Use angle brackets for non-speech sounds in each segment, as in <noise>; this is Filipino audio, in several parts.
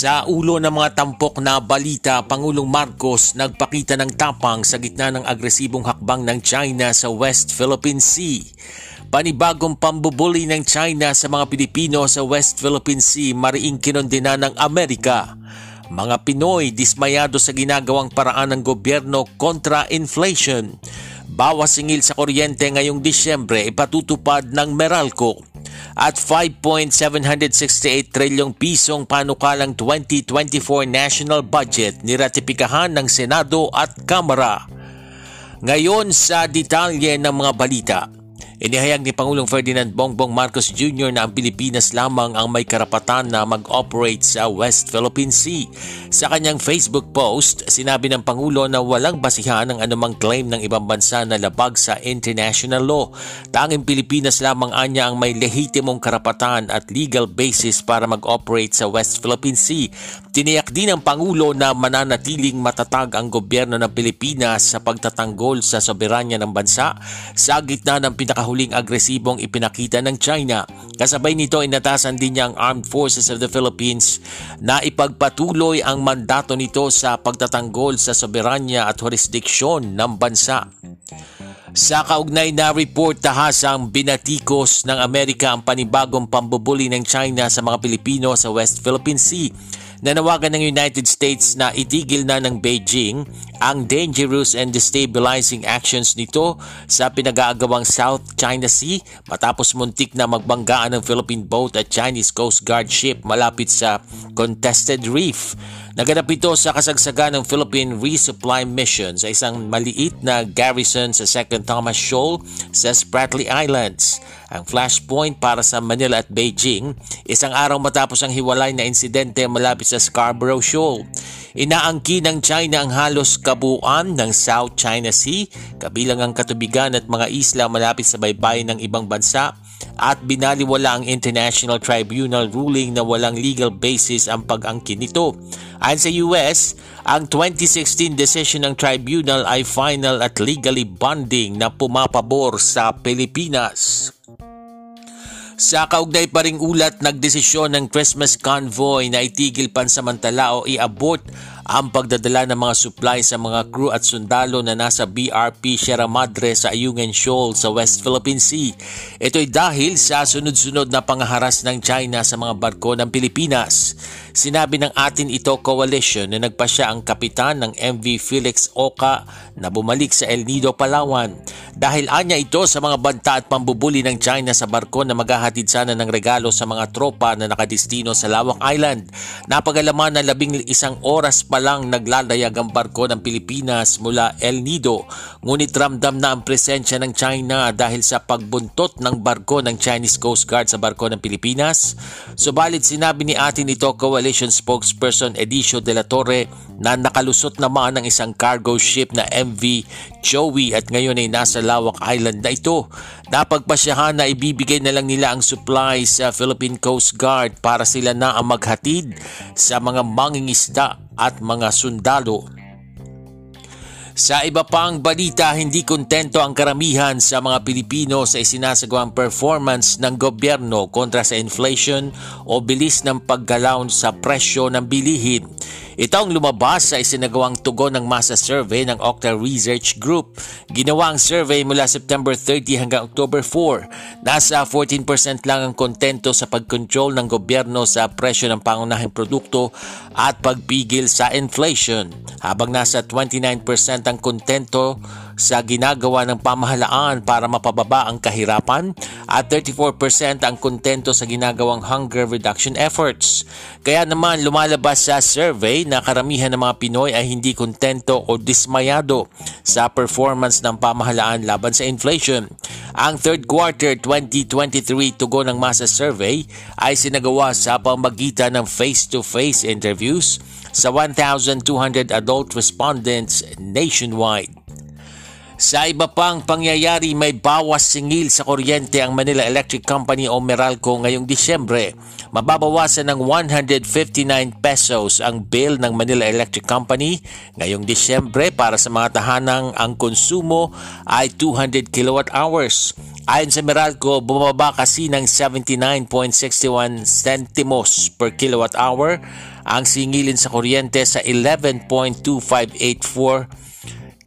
Sa ulo ng mga tampok na balita, Pangulong Marcos nagpakita ng tapang sa gitna ng agresibong hakbang ng China sa West Philippine Sea. Panibagong pambubuli ng China sa mga Pilipino sa West Philippine Sea mariing kinondena ng Amerika. Mga Pinoy dismayado sa ginagawang paraan ng gobyerno kontra inflation. Bawas singil sa kuryente ngayong Disyembre ipatutupad ng Meralco at 5.768 trilyong pisong panukalang 2024 national budget niratipikahan ng Senado at Kamara. Ngayon sa detalye ng mga balita. Inihayag ni Pangulong Ferdinand Bongbong Marcos Jr. na ang Pilipinas lamang ang may karapatan na mag-operate sa West Philippine Sea. Sa kanyang Facebook post, sinabi ng Pangulo na walang basihan ang anumang claim ng ibang bansa na labag sa international law. Tanging Pilipinas lamang anya ang may lehitimong karapatan at legal basis para mag-operate sa West Philippine Sea. Tiniyak din ng Pangulo na mananatiling matatag ang gobyerno ng Pilipinas sa pagtatanggol sa soberanya ng bansa sa gitna ng pinaka huling agresibong ipinakita ng China. Kasabay nito inatasan din niya ang Armed Forces of the Philippines na ipagpatuloy ang mandato nito sa pagtatanggol sa soberanya at jurisdiksyon ng bansa. Sa kaugnay na report tahasang binatikos ng Amerika ang panibagong pambubuli ng China sa mga Pilipino sa West Philippine Sea nanawagan ng United States na itigil na ng Beijing ang dangerous and destabilizing actions nito sa pinag-aagawang South China Sea matapos muntik na magbanggaan ng Philippine boat at Chinese Coast Guard ship malapit sa contested reef. Naganap ito sa kasagsagan ng Philippine Resupply Mission sa isang maliit na garrison sa Second Thomas Shoal sa Spratly Islands. Ang flashpoint para sa Manila at Beijing, isang araw matapos ang hiwalay na insidente malapit sa Scarborough Shoal. Inaangki ng China ang halos kabuuan ng South China Sea, kabilang ang katubigan at mga isla malapit sa baybayin ng ibang bansa at binaliwala ang International Tribunal ruling na walang legal basis ang pag-angkin nito. Ayon sa US, ang 2016 decision ng tribunal ay final at legally binding na pumapabor sa Pilipinas. Sa kaugnay pa ring ulat, nagdesisyon ng Christmas convoy na itigil pansamantala o iabot ang pagdadala ng mga supply sa mga crew at sundalo na nasa BRP Sierra Madre sa Ayungin Shoal sa West Philippine Sea. Ito'y dahil sa sunod-sunod na pangaharas ng China sa mga barko ng Pilipinas. Sinabi ng atin ito coalition na nagpasya ang kapitan ng MV Felix Oka na bumalik sa El Nido, Palawan. Dahil anya ito sa mga banta at pambubuli ng China sa barko na maghahatid sana ng regalo sa mga tropa na nakadistino sa Lawak Island. Napagalaman na labing isang oras pa lang naglalayag ang barko ng Pilipinas mula El Nido ngunit ramdam na ang presensya ng China dahil sa pagbuntot ng barko ng Chinese Coast Guard sa barko ng Pilipinas. Subalit sinabi ni atin ito Coalition spokesperson Edicio de la Torre na nakalusot naman ng isang cargo ship na MV Joey at ngayon ay nasa Lawak Island na ito. Napagpasyahan na ibibigay na lang nila ang supplies sa Philippine Coast Guard para sila na ang maghatid sa mga mangingisda at mga sundalo. Sa iba pang balita, hindi kontento ang karamihan sa mga Pilipino sa isinasagawang performance ng gobyerno kontra sa inflation o bilis ng paggalaw sa presyo ng bilihin. Ito ang lumabas sa isinagawang tugon ng masa survey ng Octa Research Group. Ginawa ang survey mula September 30 hanggang October 4. Nasa 14% lang ang kontento sa pagkontrol ng gobyerno sa presyo ng pangunahing produkto at pagpigil sa inflation, habang nasa 29% ang kontento sa ginagawa ng pamahalaan para mapababa ang kahirapan at 34% ang kontento sa ginagawang hunger reduction efforts. Kaya naman lumalabas sa survey na karamihan ng mga Pinoy ay hindi kontento o dismayado sa performance ng pamahalaan laban sa inflation. Ang third quarter 2023 tugon ng masa survey ay sinagawa sa pamagitan ng face-to-face interviews sa 1,200 adult respondents nationwide. Sa iba pang pangyayari, may bawas singil sa kuryente ang Manila Electric Company o Meralco ngayong Disyembre. Mababawasan ng 159 pesos ang bill ng Manila Electric Company ngayong Disyembre para sa mga tahanang ang konsumo ay 200 kilowatt hours. Ayon sa Meralco, bumaba kasi ng 79.61 centimos per kilowatt hour ang singilin sa kuryente sa 11.2584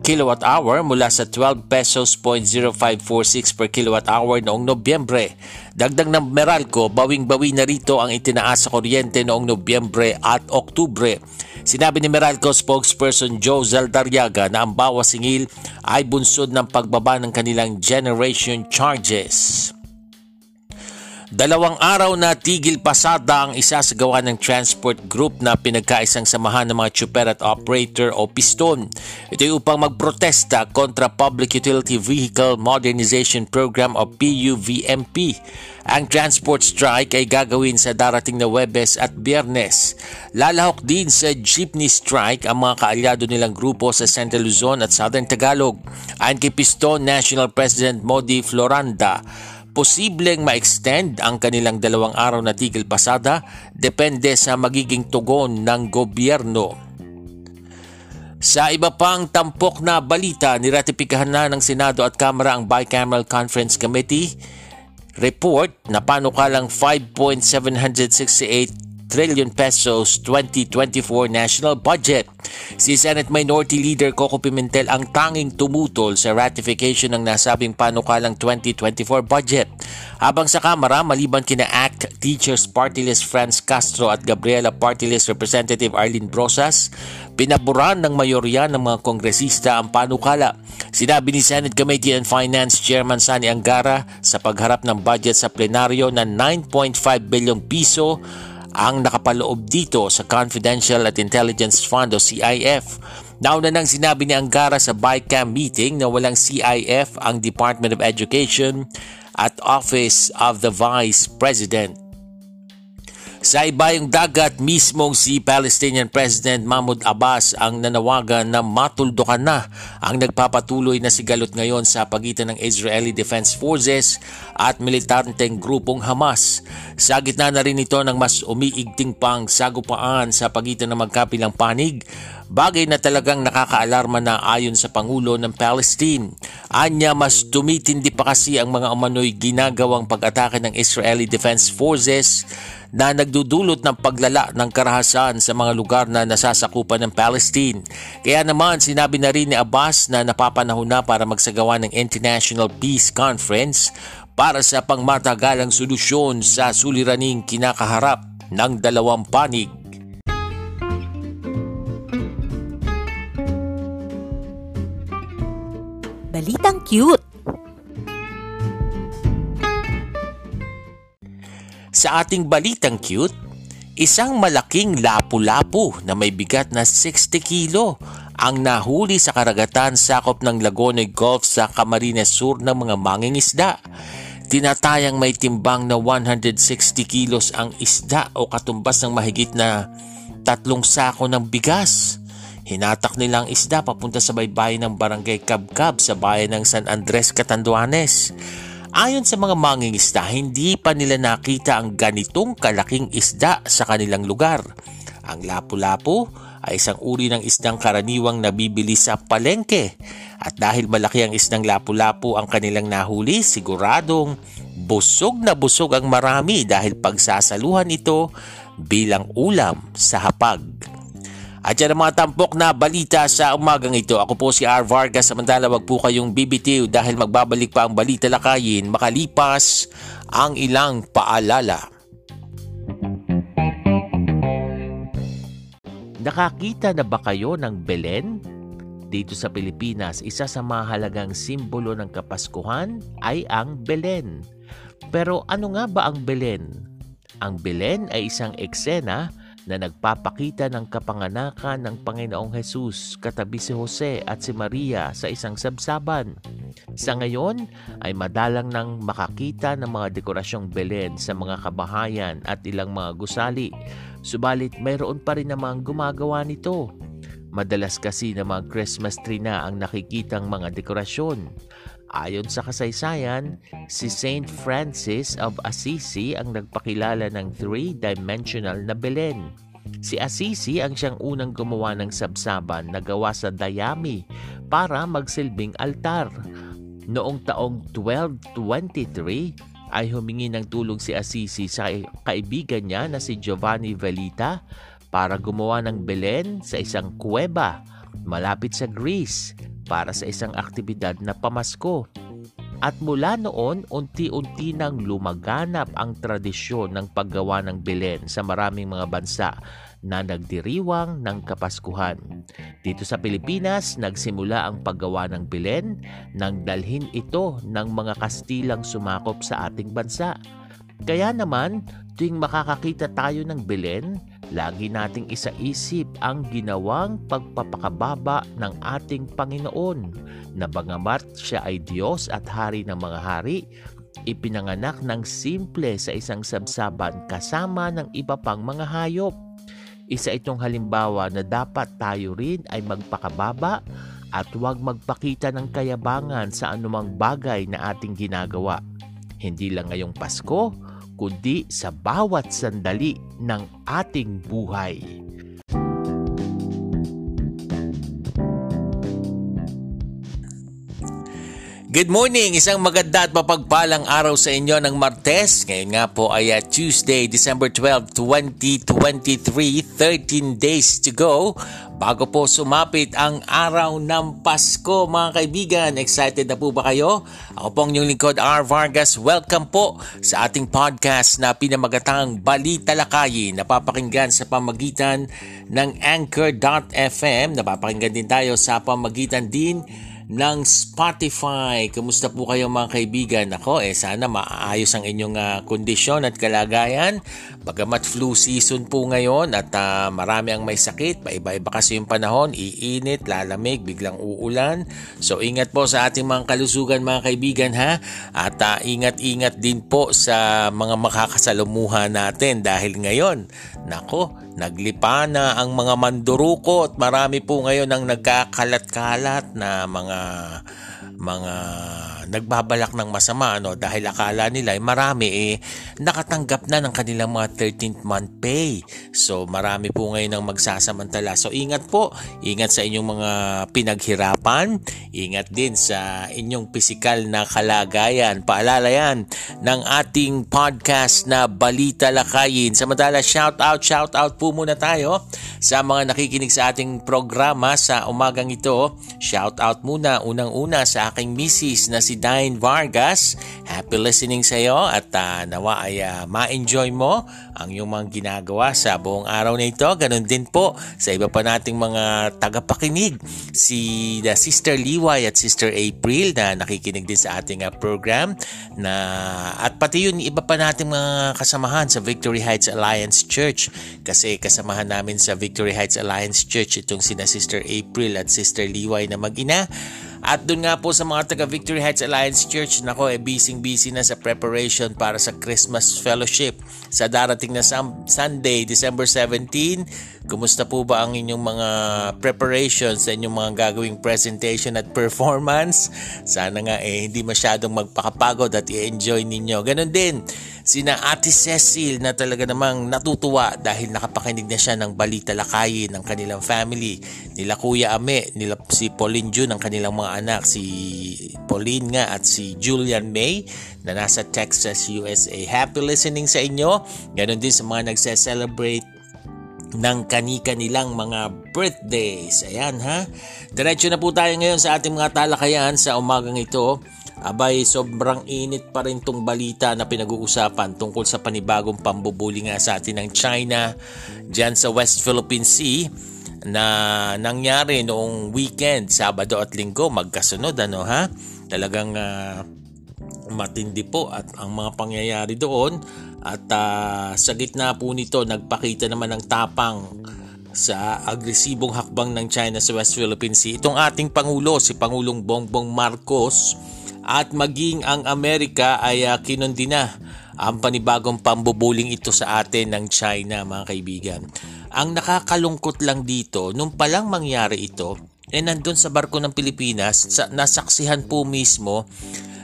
kilowatt hour mula sa 12 pesos 0.0546 per kilowatt hour noong Nobyembre. Dagdag ng Meralco, bawing-bawi na rito ang itinaas sa kuryente noong Nobyembre at Oktubre. Sinabi ni Meralco spokesperson Joe Zaldariaga na ang bawas singil ay bunsod ng pagbaba ng kanilang generation charges. Dalawang araw na tigil pasada ang isa sa gawa ng transport group na pinagkaisang samahan ng mga chuper at operator o piston. Ito ay upang magprotesta kontra Public Utility Vehicle Modernization Program o PUVMP. Ang transport strike ay gagawin sa darating na Webes at Biyernes. Lalahok din sa jeepney strike ang mga kaalyado nilang grupo sa Central Luzon at Southern Tagalog. Ayon kay Piston National President Modi Floranda, posibleng ma-extend ang kanilang dalawang araw na tigil pasada depende sa magiging tugon ng gobyerno. Sa iba pang tampok na balita, niratipikahan na ng Senado at Kamara ang Bicameral Conference Committee report na panukalang 5.768 trillion pesos 2024 national budget. Si Senate Minority Leader Coco Pimentel ang tanging tumutol sa ratification ng nasabing panukalang 2024 budget. Habang sa Kamara, maliban kina ACT Teachers Party List Franz Castro at Gabriela Party List Representative Arlene Brosas, pinaboran ng mayorya ng mga kongresista ang panukala. Sinabi ni Senate Committee on Finance Chairman Sani Angara sa pagharap ng budget sa plenaryo na 9.5 bilyong piso ang nakapaloob dito sa Confidential at Intelligence Fund o CIF. Nauna nang sinabi ni Angara sa BICAM meeting na walang CIF ang Department of Education at Office of the Vice President. Sa ibayong dagat, mismong si Palestinian President Mahmoud Abbas ang nanawagan na matuldukan na ang nagpapatuloy na sigalot ngayon sa pagitan ng Israeli Defense Forces at militanteng grupong Hamas. Sa gitna na rin ito ng mas umiigting pang sagupaan sa pagitan ng magkapilang panig, bagay na talagang nakakaalarma na ayon sa Pangulo ng Palestine. Anya mas tumitindi pa kasi ang mga umano'y ginagawang pag-atake ng Israeli Defense Forces na nagdudulot ng paglala ng karahasan sa mga lugar na nasasakupan ng Palestine. Kaya naman sinabi na rin ni Abbas na napapanahon na para magsagawa ng International Peace Conference para sa pangmatagalang solusyon sa suliraning kinakaharap ng dalawang panig. Balitang cute! Sa ating balitang cute, isang malaking lapu-lapu na may bigat na 60 kilo ang nahuli sa karagatan sakop ng Lagone Gulf sa Camarines Sur ng mga mangingisda. Tinatayang may timbang na 160 kilos ang isda o katumbas ng mahigit na tatlong sako ng bigas. Hinatak nila ang isda papunta sa baybayin ng barangay Kabkab sa bayan ng San Andres, Catanduanes. Ayon sa mga mangingisda, hindi pa nila nakita ang ganitong kalaking isda sa kanilang lugar. Ang lapu-lapu ay isang uri ng isdang karaniwang nabibili sa palengke. At dahil malaki ang isdang lapu-lapu ang kanilang nahuli, siguradong busog na busog ang marami dahil pagsasaluhan ito bilang ulam sa hapag. At yan ang mga tampok na balita sa umagang ito. Ako po si R. Vargas. Samantala wag po kayong bibitiw dahil magbabalik pa ang balita lakayin makalipas ang ilang paalala. Nakakita na ba kayo ng Belen? Dito sa Pilipinas, isa sa mahalagang simbolo ng Kapaskuhan ay ang Belen. Pero ano nga ba ang Belen? Ang Belen ay isang eksena na nagpapakita ng kapanganakan ng Panginoong Hesus katabi si Jose at si Maria sa isang sabsaban. Sa ngayon ay madalang nang makakita ng mga dekorasyong Belen sa mga kabahayan at ilang mga gusali, subalit mayroon pa rin namang gumagawa nito. Madalas kasi na mga Christmas tree na ang nakikitang mga dekorasyon. Ayon sa kasaysayan, si Saint Francis of Assisi ang nagpakilala ng three-dimensional na Belen. Si Assisi ang siyang unang gumawa ng sabsaban na gawa sa dayami para magsilbing altar. Noong taong 1223 ay humingi ng tulong si Assisi sa kaibigan niya na si Giovanni Velita para gumawa ng Belen sa isang kuweba malapit sa Greece para sa isang aktibidad na pamasko. At mula noon, unti-unti nang lumaganap ang tradisyon ng paggawa ng Belen sa maraming mga bansa na nagdiriwang ng Kapaskuhan. Dito sa Pilipinas, nagsimula ang paggawa ng Belen nang dalhin ito ng mga Kastilang sumakop sa ating bansa. Kaya naman, tuwing makakakita tayo ng Belen, lagi nating isaisip ang ginawang pagpapakababa ng ating Panginoon na bangamat siya ay Diyos at Hari ng mga hari, ipinanganak ng simple sa isang sabsaban kasama ng iba pang mga hayop. Isa itong halimbawa na dapat tayo rin ay magpakababa at huwag magpakita ng kayabangan sa anumang bagay na ating ginagawa. Hindi lang ngayong Pasko, kundi sa bawat sandali ng ating buhay. Good morning! Isang maganda at mapagpalang araw sa inyo ng Martes. Ngayon nga po ay uh, Tuesday, December 12, 2023, 13 days to go. Bago po sumapit ang araw ng Pasko mga kaibigan, excited na po ba kayo? Ako po ang inyong lingkod R. Vargas. Welcome po sa ating podcast na pinamagatang Balita Lakayin. Napapakinggan sa pamagitan ng Anchor.fm. Napapakinggan din tayo sa pamagitan din ng Spotify. Kumusta po kayo mga kaibigan? Ako eh sana maayos ang inyong uh, kondisyon at kalagayan. Bagamat flu season po ngayon at uh, marami ang may sakit, paiba-iba kasi yung panahon, iinit, lalamig, biglang uulan. So ingat po sa ating mga kalusugan mga kaibigan ha. At uh, ingat-ingat din po sa mga makakasalumuha natin dahil ngayon, nako, Naglipa na ang mga manduruko at marami po ngayon ang nagkakalat-kalat na mga mga nagbabalak ng masama ano dahil akala nila ay marami eh nakatanggap na ng kanilang mga 13th month pay. So marami po ngayon ang magsasamantala. So ingat po, ingat sa inyong mga pinaghirapan, ingat din sa inyong pisikal na kalagayan. Paalala yan ng ating podcast na Balita Lakayin. Samantala shout out, shout out po muna tayo sa mga nakikinig sa ating programa sa umagang ito. Shout out muna unang-una sa aking misis na si Dine Vargas. Happy listening sa iyo at uh, nawa ay uh, ma-enjoy mo ang iyong mga ginagawa sa buong araw na ito. Ganon din po sa iba pa nating mga tagapakinig. Si the Sister Liway at Sister April na nakikinig din sa ating uh, program na at pati yun iba pa nating mga kasamahan sa Victory Heights Alliance Church kasi kasamahan namin sa Victory Heights Alliance Church itong sina Sister April at Sister Liway na mag-ina at doon nga po sa mga taga Victory Heights Alliance Church, nako eh busy-busy na sa preparation para sa Christmas Fellowship sa darating na Sunday, December 17. Kumusta po ba ang inyong mga preparations sa inyong mga gagawing presentation at performance? Sana nga eh hindi masyadong magpakapagod at i-enjoy ninyo. Ganon din sina Ate Cecil na talaga namang natutuwa dahil nakapakinig na siya ng balita lakayin ng kanilang family. Nila Kuya Ame, nila si Pauline June, ang kanilang mga anak, si Pauline nga at si Julian May na nasa Texas, USA. Happy listening sa inyo. Ganon din sa mga nagse-celebrate ng kanika nilang mga birthdays. Ayan ha. Diretso na po tayo ngayon sa ating mga talakayan sa umagang ito. Abay, sobrang init pa rin tong balita na pinag-uusapan tungkol sa panibagong pambubuli nga sa atin ng China dyan sa West Philippine Sea na nangyari noong weekend, Sabado at Linggo, magkasunod ano ha? Talagang uh, matindi po at ang mga pangyayari doon at uh, sa gitna po nito nagpakita naman ng tapang sa agresibong hakbang ng China sa West Philippine Sea. Itong ating Pangulo, si Pangulong Bongbong Marcos at maging ang Amerika ay uh, kinundi na ang panibagong pambubuling ito sa atin ng China mga kaibigan. Ang nakakalungkot lang dito, nung palang mangyari ito, eh nandun sa barko ng Pilipinas, sa, nasaksihan po mismo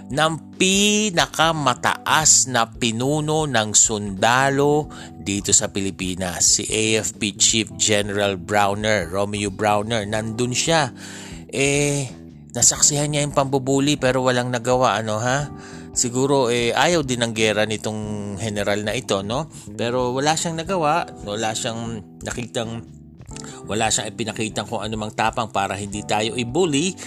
ng pinakamataas na pinuno ng sundalo dito sa Pilipinas, si AFP Chief General Browner, Romeo Browner, nandun siya. Eh, nasaksihan niya yung pambubuli pero walang nagawa, ano ha? Siguro eh ayaw din ng gera nitong general na ito, no? Pero wala siyang nagawa, wala siyang nakitang wala siyang ipinakita kung anumang tapang para hindi tayo i-bully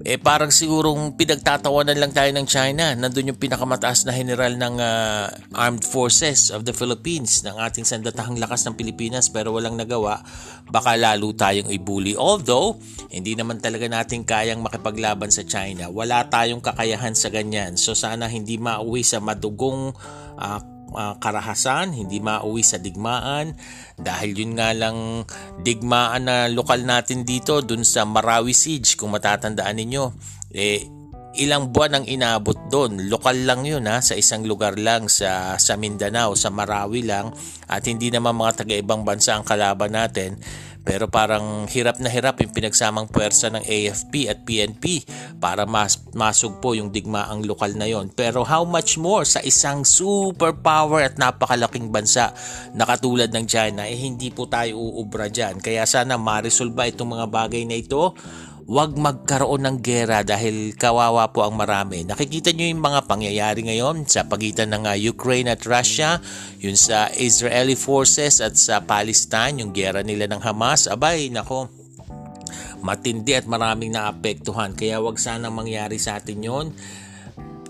eh parang sigurong pinagtatawanan lang tayo ng China. Nandun yung pinakamataas na general ng uh, Armed Forces of the Philippines, ng ating sandatahang lakas ng Pilipinas pero walang nagawa. Baka lalo tayong ibuli. Although, hindi naman talaga natin kayang makipaglaban sa China. Wala tayong kakayahan sa ganyan. So sana hindi mauwi sa madugong uh, uh, karahasan, hindi mauwi sa digmaan dahil yun nga lang digmaan na lokal natin dito dun sa Marawi Siege kung matatandaan ninyo. Eh, ilang buwan ang inabot doon. Lokal lang yun ha, sa isang lugar lang sa, sa Mindanao, sa Marawi lang at hindi naman mga taga-ibang bansa ang kalaban natin. Pero parang hirap na hirap yung pinagsamang puwersa ng AFP at PNP para mas masugpo yung digmaang lokal na yon. Pero how much more sa isang superpower at napakalaking bansa na katulad ng China, eh hindi po tayo uubra dyan. Kaya sana ma-resolve itong mga bagay na ito Huwag magkaroon ng gera dahil kawawa po ang marami. Nakikita nyo yung mga pangyayari ngayon sa pagitan ng uh, Ukraine at Russia, yun sa Israeli forces at sa Palestine, yung gera nila ng Hamas. Abay, nako, matindi at maraming naapektuhan. Kaya wag sana mangyari sa atin yon.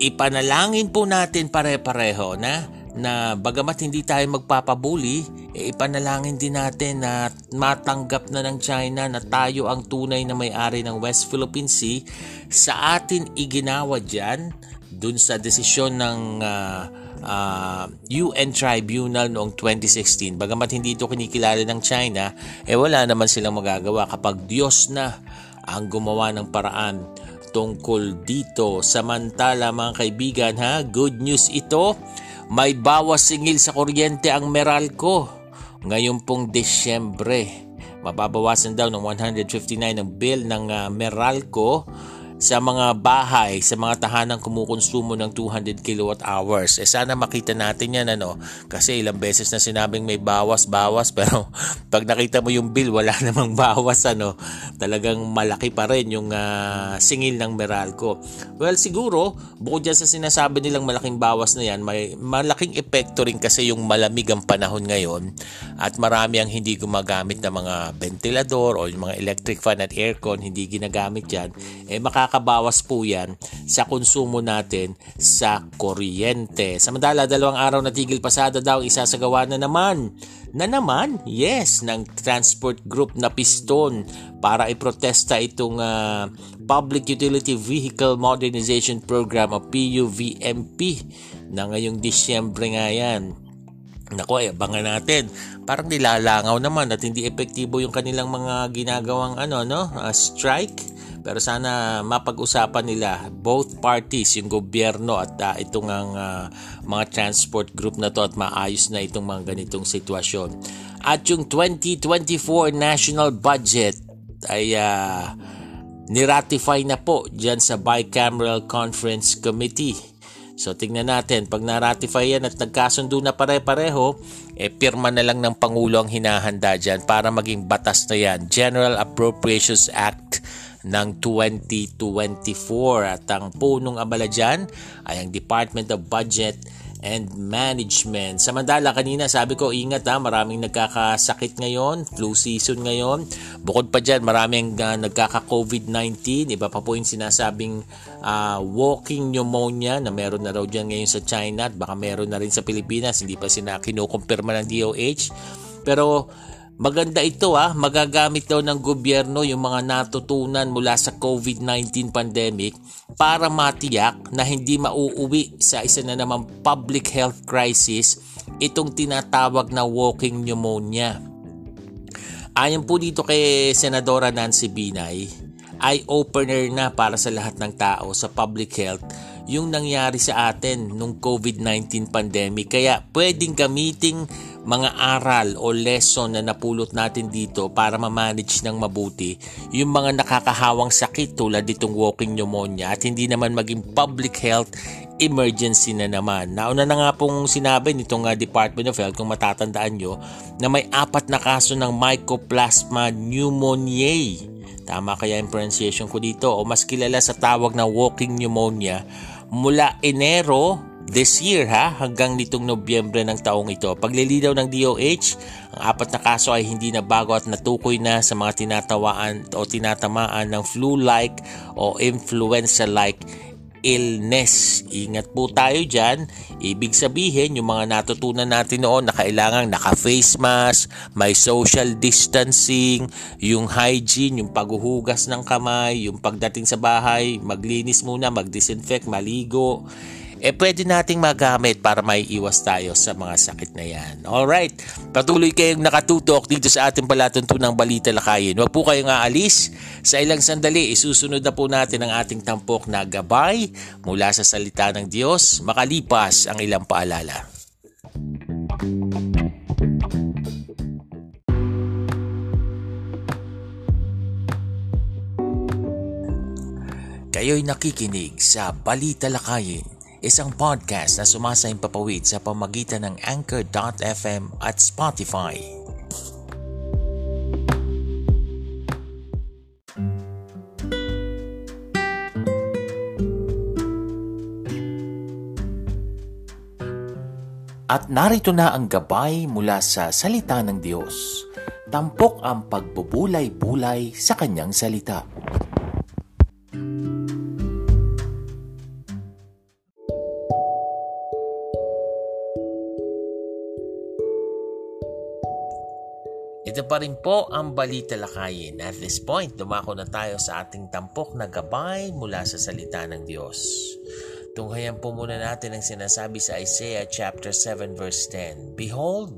Ipanalangin po natin pare-pareho na na bagamat hindi tayo magpapabuli, e ipanalangin din natin na matanggap na ng China na tayo ang tunay na may-ari ng West Philippine Sea. Sa atin iginawa dyan, dun sa desisyon ng uh, uh, UN Tribunal noong 2016. Bagamat hindi ito kinikilala ng China, eh wala naman silang magagawa kapag Diyos na ang gumawa ng paraan tungkol dito. Samantala mga kaibigan ha, good news ito may bawas singil sa kuryente ang Meralco ngayon pong Desyembre. Mababawasan daw ng 159 ang bill ng uh, Meralco sa mga bahay, sa mga tahanang kumukonsumo ng 200 kilowatt hours. Eh sana makita natin yan ano, kasi ilang beses na sinabing may bawas-bawas <laughs> pero pag nakita mo yung bill wala <laughs> namang bawas ano, talagang malaki pa rin yung uh, singil ng Meralco. Well siguro, bukod dyan sa sinasabi nilang malaking bawas na yan, may malaking epekto rin kasi yung malamig ang panahon ngayon at marami ang hindi gumagamit ng mga ventilador o yung mga electric fan at aircon, hindi ginagamit yan, eh makaka nakakabawas po yan sa konsumo natin sa kuryente. Samantala, dalawang araw na tigil pasada daw isasagawa na naman na naman, yes, ng transport group na piston para iprotesta itong uh, Public Utility Vehicle Modernization Program o PUVMP na ngayong Disyembre nga yan. Nako, eh, abangan natin. Parang nilalangaw naman at hindi epektibo yung kanilang mga ginagawang ano, no, uh, strike pero sana mapag-usapan nila both parties, yung gobyerno at uh, itong uh, mga transport group na to at maayos na itong mga ganitong sitwasyon. At yung 2024 national budget ay uh, niratify na po dyan sa Bicameral Conference Committee. So tingnan natin, pag na-ratify yan at nagkasundo na pare-pareho, eh pirma na lang ng Pangulo ang hinahanda dyan para maging batas na yan. General Appropriations Act ng 2024 at ang punong abala dyan ay ang Department of Budget and Management. Samantala kanina sabi ko ingat ha, maraming nagkakasakit ngayon, flu season ngayon. Bukod pa dyan, maraming uh, nagkaka-COVID-19. Iba pa po yung sinasabing uh, walking pneumonia na meron na raw dyan ngayon sa China at baka meron na rin sa Pilipinas. Hindi pa sina kinukumpirma ng DOH. Pero Maganda ito ah, magagamit daw ng gobyerno yung mga natutunan mula sa COVID-19 pandemic para matiyak na hindi mauuwi sa isa na namang public health crisis itong tinatawag na walking pneumonia. Ayon po dito kay Senadora Nancy Binay, eye-opener na para sa lahat ng tao sa public health yung nangyari sa atin nung COVID-19 pandemic. Kaya pwedeng gamiting mga aral o lesson na napulot natin dito para ma-manage ng mabuti yung mga nakakahawang sakit tulad ditong walking pneumonia at hindi naman maging public health emergency na naman. Nauna na nga pong sinabi nitong uh, Department of Health kung matatandaan nyo na may apat na kaso ng Mycoplasma pneumoniae. Tama kaya yung pronunciation ko dito o mas kilala sa tawag na walking pneumonia mula Enero this year ha hanggang nitong Nobyembre ng taong ito. Paglilinaw ng DOH, ang apat na kaso ay hindi na bago at natukoy na sa mga tinatawaan o tinatamaan ng flu-like o influenza-like illness. Ingat po tayo dyan. Ibig sabihin, yung mga natutunan natin noon na kailangan naka-face mask, may social distancing, yung hygiene, yung paghuhugas ng kamay, yung pagdating sa bahay, maglinis muna, mag-disinfect, maligo eh pwede nating magamit para may iwas tayo sa mga sakit na yan. Alright, patuloy kayong nakatutok dito sa ating palatuntunang balita lakayin. Huwag po kayong aalis. Sa ilang sandali, isusunod na po natin ang ating tampok na gabay mula sa salita ng Diyos makalipas ang ilang paalala. Kayo'y nakikinig sa Balita Lakayin isang podcast na sumasayang papawid sa pamagitan ng Anchor.fm at Spotify. At narito na ang gabay mula sa salita ng Diyos. Tampok ang pagbubulay-bulay sa kanyang salita. Ito pa rin po ang balita lakayin. At this point, dumako na tayo sa ating tampok na gabay mula sa salita ng Diyos. Tunghayan po muna natin ang sinasabi sa Isaiah chapter 7 verse 10. Behold,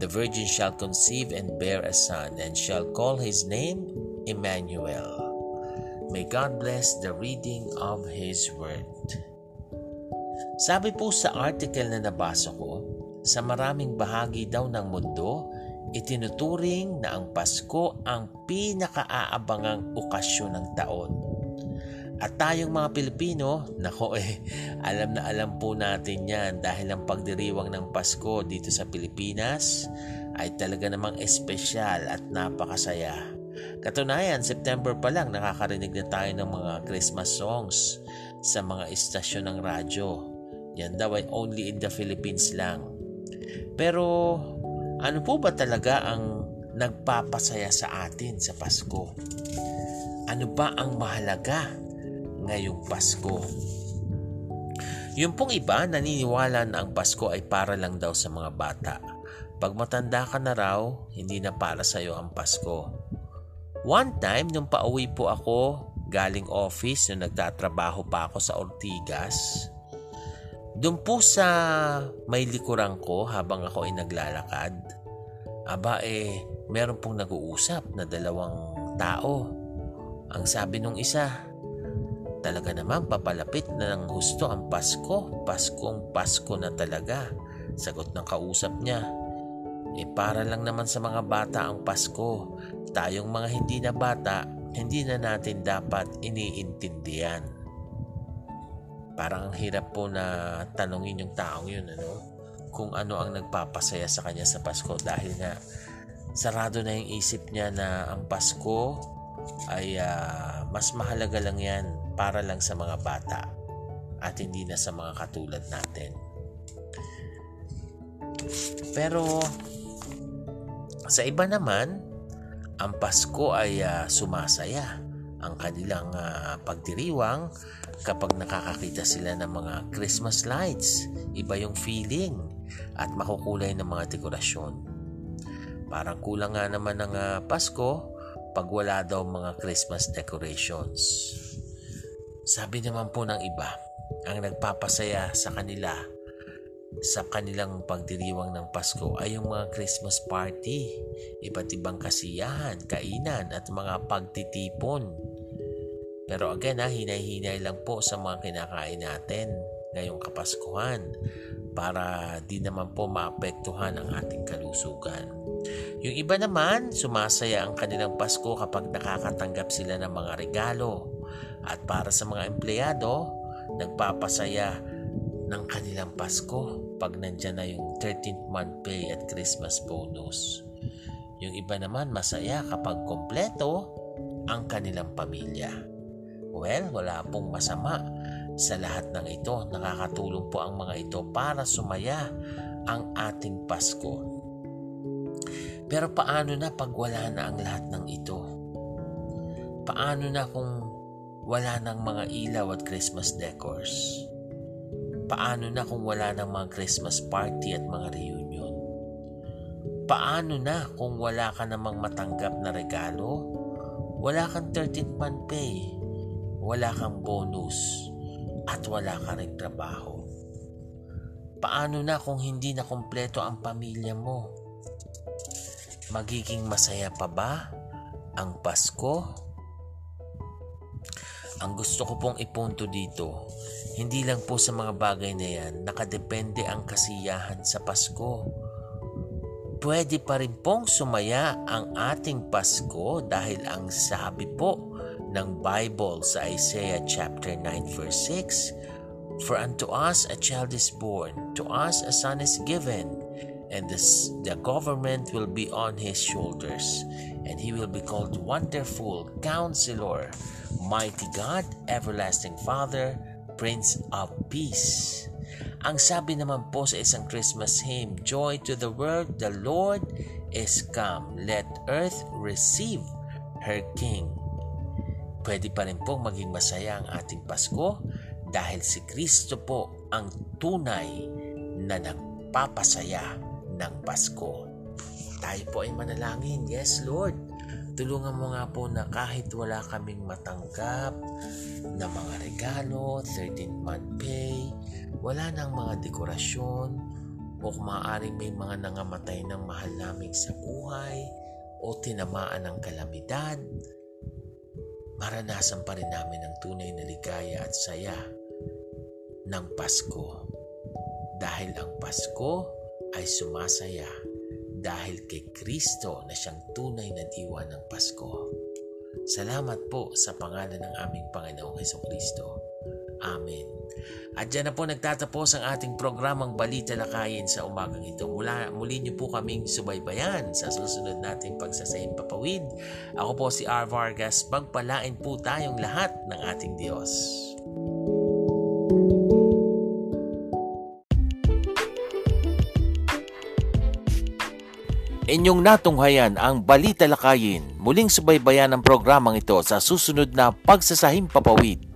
the virgin shall conceive and bear a son and shall call his name Emmanuel. May God bless the reading of His Word. Sabi po sa article na nabasa ko, sa maraming bahagi daw ng mundo, itinuturing na ang Pasko ang pinakaaabangang okasyon ng taon. At tayong mga Pilipino, nako eh, alam na alam po natin yan dahil ang pagdiriwang ng Pasko dito sa Pilipinas ay talaga namang espesyal at napakasaya. Katunayan, September pa lang nakakarinig na tayo ng mga Christmas songs sa mga istasyon ng radyo. Yan daw ay only in the Philippines lang. Pero ano po ba talaga ang nagpapasaya sa atin sa Pasko? Ano ba ang mahalaga ngayong Pasko? Yung pong iba naniniwala na ang Pasko ay para lang daw sa mga bata. Pag matanda ka na raw, hindi na para sa iyo ang Pasko. One time, nung pauwi po ako galing office, nung nagtatrabaho pa ako sa Ortigas, doon po sa may likuran ko habang ako ay naglalakad, aba eh, meron pong nag-uusap na dalawang tao. Ang sabi nung isa, talaga naman papalapit na ng gusto ang Pasko. Paskong Pasko na talaga. Sagot ng kausap niya. Eh para lang naman sa mga bata ang Pasko. Tayong mga hindi na bata, hindi na natin dapat iniintindihan. Parang ang hirap po na tanungin yung taong yun, ano? Kung ano ang nagpapasaya sa kanya sa Pasko dahil nga sarado na yung isip niya na ang Pasko ay uh, mas mahalaga lang yan para lang sa mga bata at hindi na sa mga katulad natin. Pero sa iba naman, ang Pasko ay uh, sumasaya. Ang kanilang uh, pagdiriwang kapag nakakakita sila ng mga Christmas lights. Iba yung feeling at makukulay ng mga dekorasyon. Parang kulang nga naman ng uh, Pasko pag wala daw mga Christmas decorations. Sabi naman po ng iba, ang nagpapasaya sa kanila sa kanilang pagdiriwang ng Pasko ay yung mga Christmas party, iba't ibang kasiyahan, kainan at mga pagtitipon. Pero again ha, hinay-hinay lang po sa mga kinakain natin ngayong Kapaskuhan para di naman po maapektuhan ang ating kalusugan. Yung iba naman, sumasaya ang kanilang Pasko kapag nakakatanggap sila ng mga regalo. At para sa mga empleyado, nagpapasaya ng kanilang Pasko pag nandyan na yung 13th month pay at Christmas bonus. Yung iba naman masaya kapag kompleto ang kanilang pamilya. Well, wala pong masama sa lahat ng ito. Nakakatulong po ang mga ito para sumaya ang ating Pasko. Pero paano na pag wala na ang lahat ng ito? Paano na kung wala ng mga ilaw at Christmas decors? Paano na kung wala ng mga Christmas party at mga reunion? Paano na kung wala ka namang matanggap na regalo? Wala kang 13th month pay, wala kang bonus, at wala ka rin trabaho. Paano na kung hindi na kumpleto ang pamilya mo? Magiging masaya pa ba ang Pasko? Ang gusto ko pong ipunto dito hindi lang po sa mga bagay na yan nakadepende ang kasiyahan sa Pasko. Pwede pa rin pong sumaya ang ating Pasko dahil ang sabi po ng Bible sa Isaiah chapter 9 verse 6, For unto us a child is born, to us a son is given, and the, the government will be on his shoulders, and he will be called Wonderful, Counselor, Mighty God, Everlasting Father, Prince of Peace. Ang sabi naman po sa isang Christmas hymn, Joy to the world, the Lord is come. Let earth receive her King. Pwede pa rin pong maging masaya ang ating Pasko dahil si Kristo po ang tunay na nagpapasaya ng Pasko. Tayo po ay manalangin. Yes, Lord. Tulungan mo nga po na kahit wala kaming matanggap na mga regalo, 13 month pay, wala nang mga dekorasyon, o kung maaaring may mga nangamatay ng mahal namin sa buhay, o tinamaan ng kalamidad, maranasan pa rin namin ang tunay na ligaya at saya ng Pasko. Dahil ang Pasko ay sumasaya dahil kay Kristo na siyang tunay na diwa ng Pasko. Salamat po sa pangalan ng aming Panginoong Heso Kristo. Amen. At dyan na po nagtatapos ang ating programang Balita Lakayin sa umagang ito. Mula, muli niyo po kaming subaybayan sa susunod nating pagsasahim papawid. Ako po si R. Vargas. Pagpalain po tayong lahat ng ating Diyos. Inyong natunghayan ang Balita Lakayin. Muling subaybayan ang programang ito sa susunod na Pagsasahim Papawid.